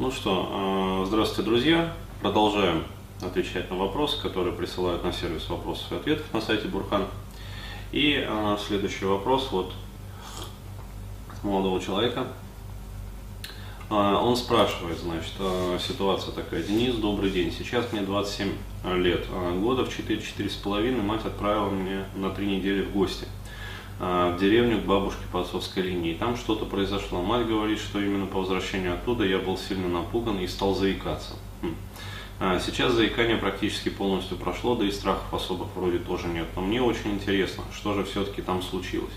Ну что, э, здравствуйте, друзья. Продолжаем отвечать на вопросы, которые присылают на сервис вопросов и ответов на сайте Бурхан. И э, следующий вопрос вот молодого человека. Э, он спрашивает, значит, ситуация такая. Денис, добрый день. Сейчас мне 27 лет. Года в 4-4,5 мать отправила меня на три недели в гости – в деревню к бабушке по отцовской линии. Там что-то произошло. Мать говорит, что именно по возвращению оттуда я был сильно напуган и стал заикаться. Хм. А, сейчас заикание практически полностью прошло, да и страхов особых вроде тоже нет. Но мне очень интересно, что же все-таки там случилось.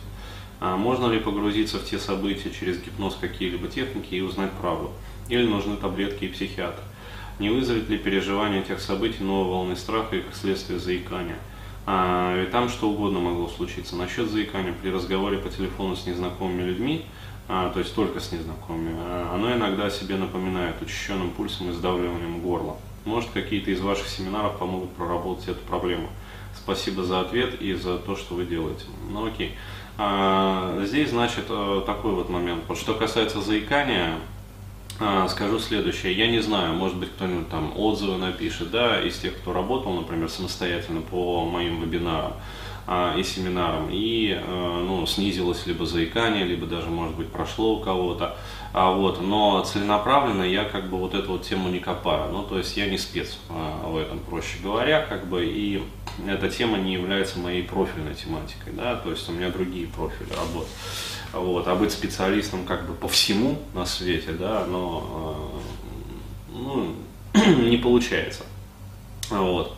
А, можно ли погрузиться в те события через гипноз какие-либо техники и узнать правду? Или нужны таблетки и психиатр? Не вызовет ли переживание тех событий новой волны страха и как следствие заикания? А, и там что угодно могло случиться. Насчет заикания при разговоре по телефону с незнакомыми людьми, а, то есть только с незнакомыми, а, оно иногда себе напоминает учащенным пульсом и сдавливанием горла. Может, какие-то из ваших семинаров помогут проработать эту проблему. Спасибо за ответ и за то, что вы делаете. Ну окей. А, здесь, значит, э, такой вот момент. Вот что касается заикания, а, скажу следующее. Я не знаю, может быть, кто-нибудь там отзывы напишет, да, из тех, кто работал, например, самостоятельно по моим вебинарам а, и семинарам, и а, ну, снизилось либо заикание, либо даже, может быть, прошло у кого-то. А, вот, но целенаправленно я как бы вот эту вот тему не копаю. Ну, то есть я не спец а, в этом, проще говоря, как бы, и эта тема не является моей профильной тематикой, да, то есть у меня другие профили работы вот, а быть специалистом как бы по всему на свете, да, но э, ну, не получается. Вот.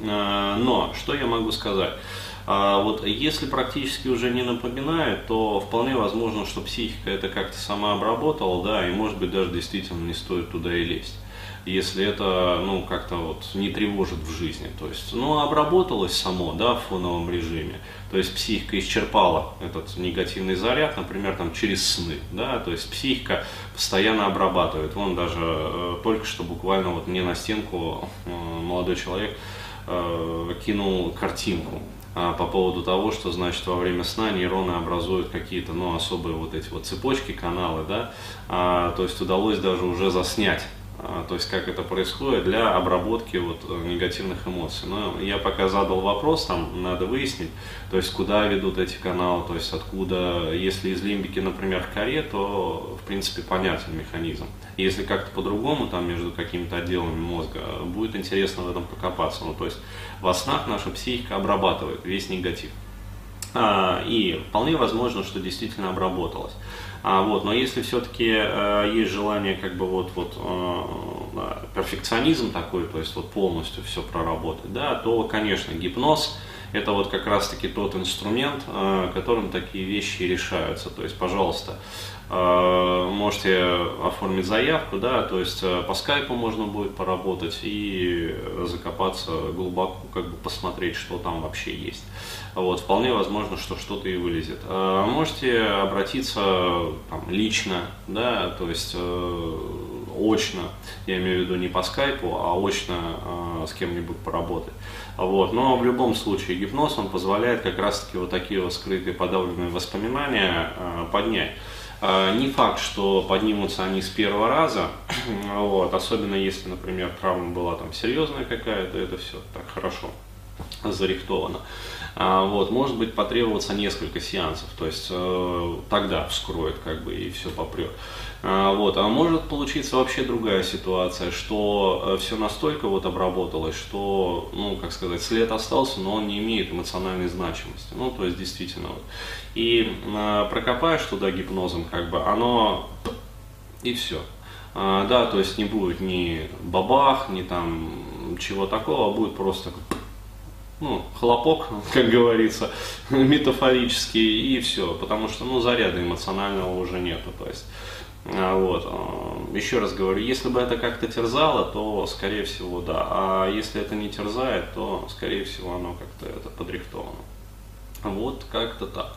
Э, но что я могу сказать? А вот если практически уже не напоминает, то вполне возможно, что психика это как-то сама обработала, да, и может быть даже действительно не стоит туда и лезть если это, ну, как-то вот не тревожит в жизни. То есть, ну, обработалось само, да, в фоновом режиме. То есть психика исчерпала этот негативный заряд, например, там через сны, да, то есть психика постоянно обрабатывает. Вон даже э, только что буквально вот мне на стенку э, молодой человек э, кинул картинку по поводу того, что значит во время сна нейроны образуют какие-то ну, особые вот эти вот цепочки, каналы, да, а, то есть удалось даже уже заснять. а, то есть как это происходит для обработки вот э, негативных эмоций. Но я пока задал вопрос, там надо выяснить, то есть куда ведут эти каналы, то есть откуда, если из лимбики, например, к коре, то в принципе понятен механизм. Если как-то по-другому, там между какими-то отделами мозга, будет интересно в этом покопаться. Ну, то есть во снах наша психика обрабатывает весь негатив. А, и вполне возможно, что действительно обработалось. А, вот, но если все-таки э, есть желание как бы вот, вот э, перфекционизм такой, то есть вот полностью все проработать, да, то, конечно, гипноз это вот как раз-таки тот инструмент, э, которым такие вещи решаются. То есть, пожалуйста, э, можете оформить заявку, да, то есть э, по скайпу можно будет поработать и закопаться глубоко, как бы посмотреть, что там вообще есть. Вот, вполне возможно, что что-то и вылезет. Можете обратиться там, лично, да, то есть очно, я имею в виду не по скайпу, а очно э, с кем-нибудь поработать. Вот. Но в любом случае гипноз, он позволяет как раз-таки вот такие вот скрытые подавленные воспоминания э, поднять. Э, не факт, что поднимутся они с первого раза, вот, особенно если, например, травма была там серьезная какая-то, это все так хорошо зарихтовано. А, вот, может быть потребоваться несколько сеансов, то есть э, тогда вскроет как бы и все попрет. А, вот, а может получиться вообще другая ситуация, что э, все настолько вот обработалось, что, ну, как сказать, след остался, но он не имеет эмоциональной значимости. Ну, то есть действительно вот. И э, прокопаешь туда гипнозом, как бы, оно и все. А, да, то есть не будет ни бабах, ни там чего такого, а будет просто ну, хлопок, как говорится, метафорический, и все, потому что, ну, заряда эмоционального уже нету, то есть, а, вот, а, еще раз говорю, если бы это как-то терзало, то, скорее всего, да, а если это не терзает, то, скорее всего, оно как-то это подрихтовано. Вот, как-то так.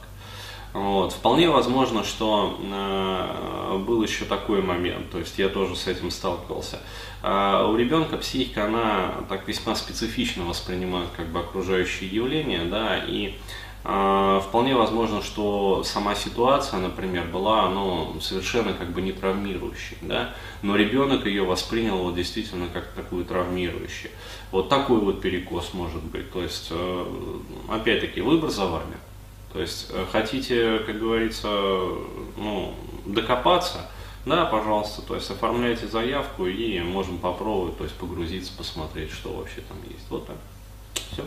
Вот. Вполне возможно, что э, был еще такой момент, то есть я тоже с этим сталкивался. Э, у ребенка психика, она так весьма специфично воспринимает как бы окружающие явления, да, и а, вполне возможно, что сама ситуация, например, была ну, совершенно как бы не травмирующей, да? но ребенок ее воспринял вот, действительно как такую травмирующую. Вот такой вот перекос может быть. То есть, э, опять-таки, выбор за вами. То есть, э, хотите, как говорится, ну, докопаться, да, пожалуйста, то есть оформляйте заявку и можем попробовать, то есть погрузиться, посмотреть, что вообще там есть. Вот так. Все.